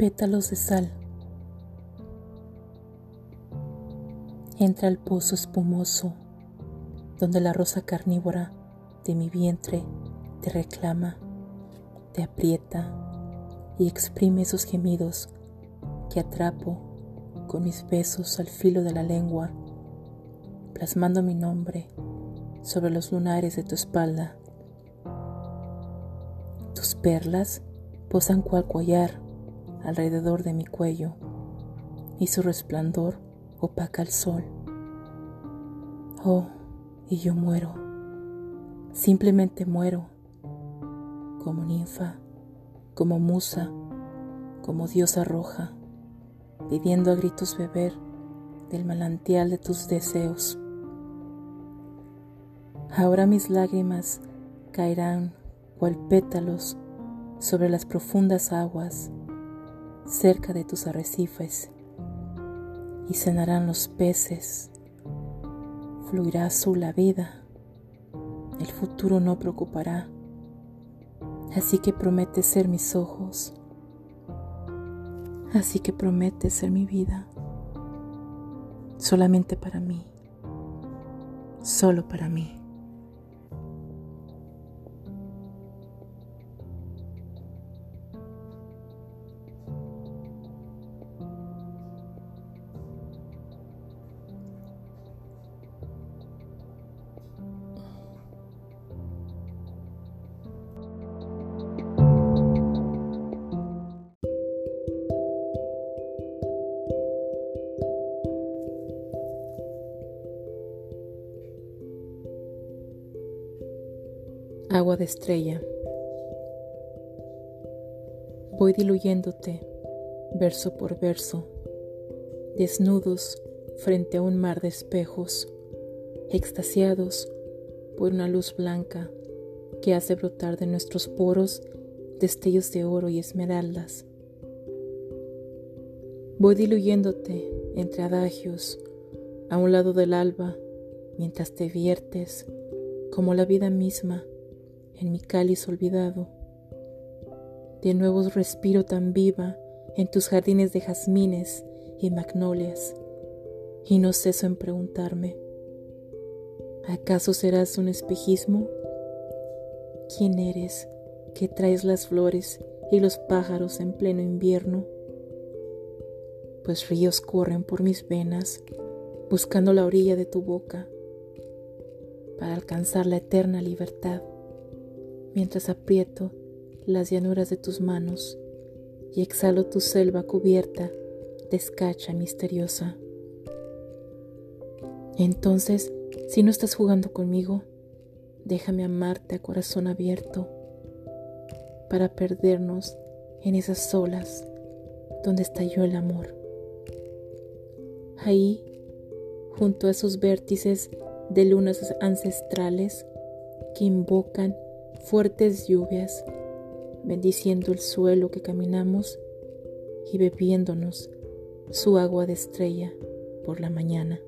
pétalos de sal. Entra al pozo espumoso donde la rosa carnívora de mi vientre te reclama, te aprieta y exprime esos gemidos que atrapo con mis besos al filo de la lengua, plasmando mi nombre sobre los lunares de tu espalda. Tus perlas posan cual collar alrededor de mi cuello y su resplandor opaca el sol. Oh, y yo muero, simplemente muero, como ninfa, como musa, como diosa roja, pidiendo a gritos beber del manantial de tus deseos. Ahora mis lágrimas caerán cual pétalos sobre las profundas aguas cerca de tus arrecifes y cenarán los peces. Fluirá azul la vida, el futuro no preocupará, así que promete ser mis ojos, así que promete ser mi vida, solamente para mí, solo para mí. Agua de estrella. Voy diluyéndote, verso por verso, desnudos frente a un mar de espejos, extasiados por una luz blanca que hace brotar de nuestros poros destellos de oro y esmeraldas. Voy diluyéndote entre adagios a un lado del alba mientras te viertes como la vida misma en mi cáliz olvidado. De nuevo respiro tan viva en tus jardines de jazmines y magnolias, y no ceso en preguntarme, ¿acaso serás un espejismo? ¿Quién eres que traes las flores y los pájaros en pleno invierno? Pues ríos corren por mis venas buscando la orilla de tu boca para alcanzar la eterna libertad mientras aprieto las llanuras de tus manos y exhalo tu selva cubierta de escacha misteriosa. Entonces, si no estás jugando conmigo, déjame amarte a corazón abierto para perdernos en esas olas donde estalló el amor. Ahí, junto a esos vértices de lunas ancestrales que invocan fuertes lluvias, bendiciendo el suelo que caminamos y bebiéndonos su agua de estrella por la mañana.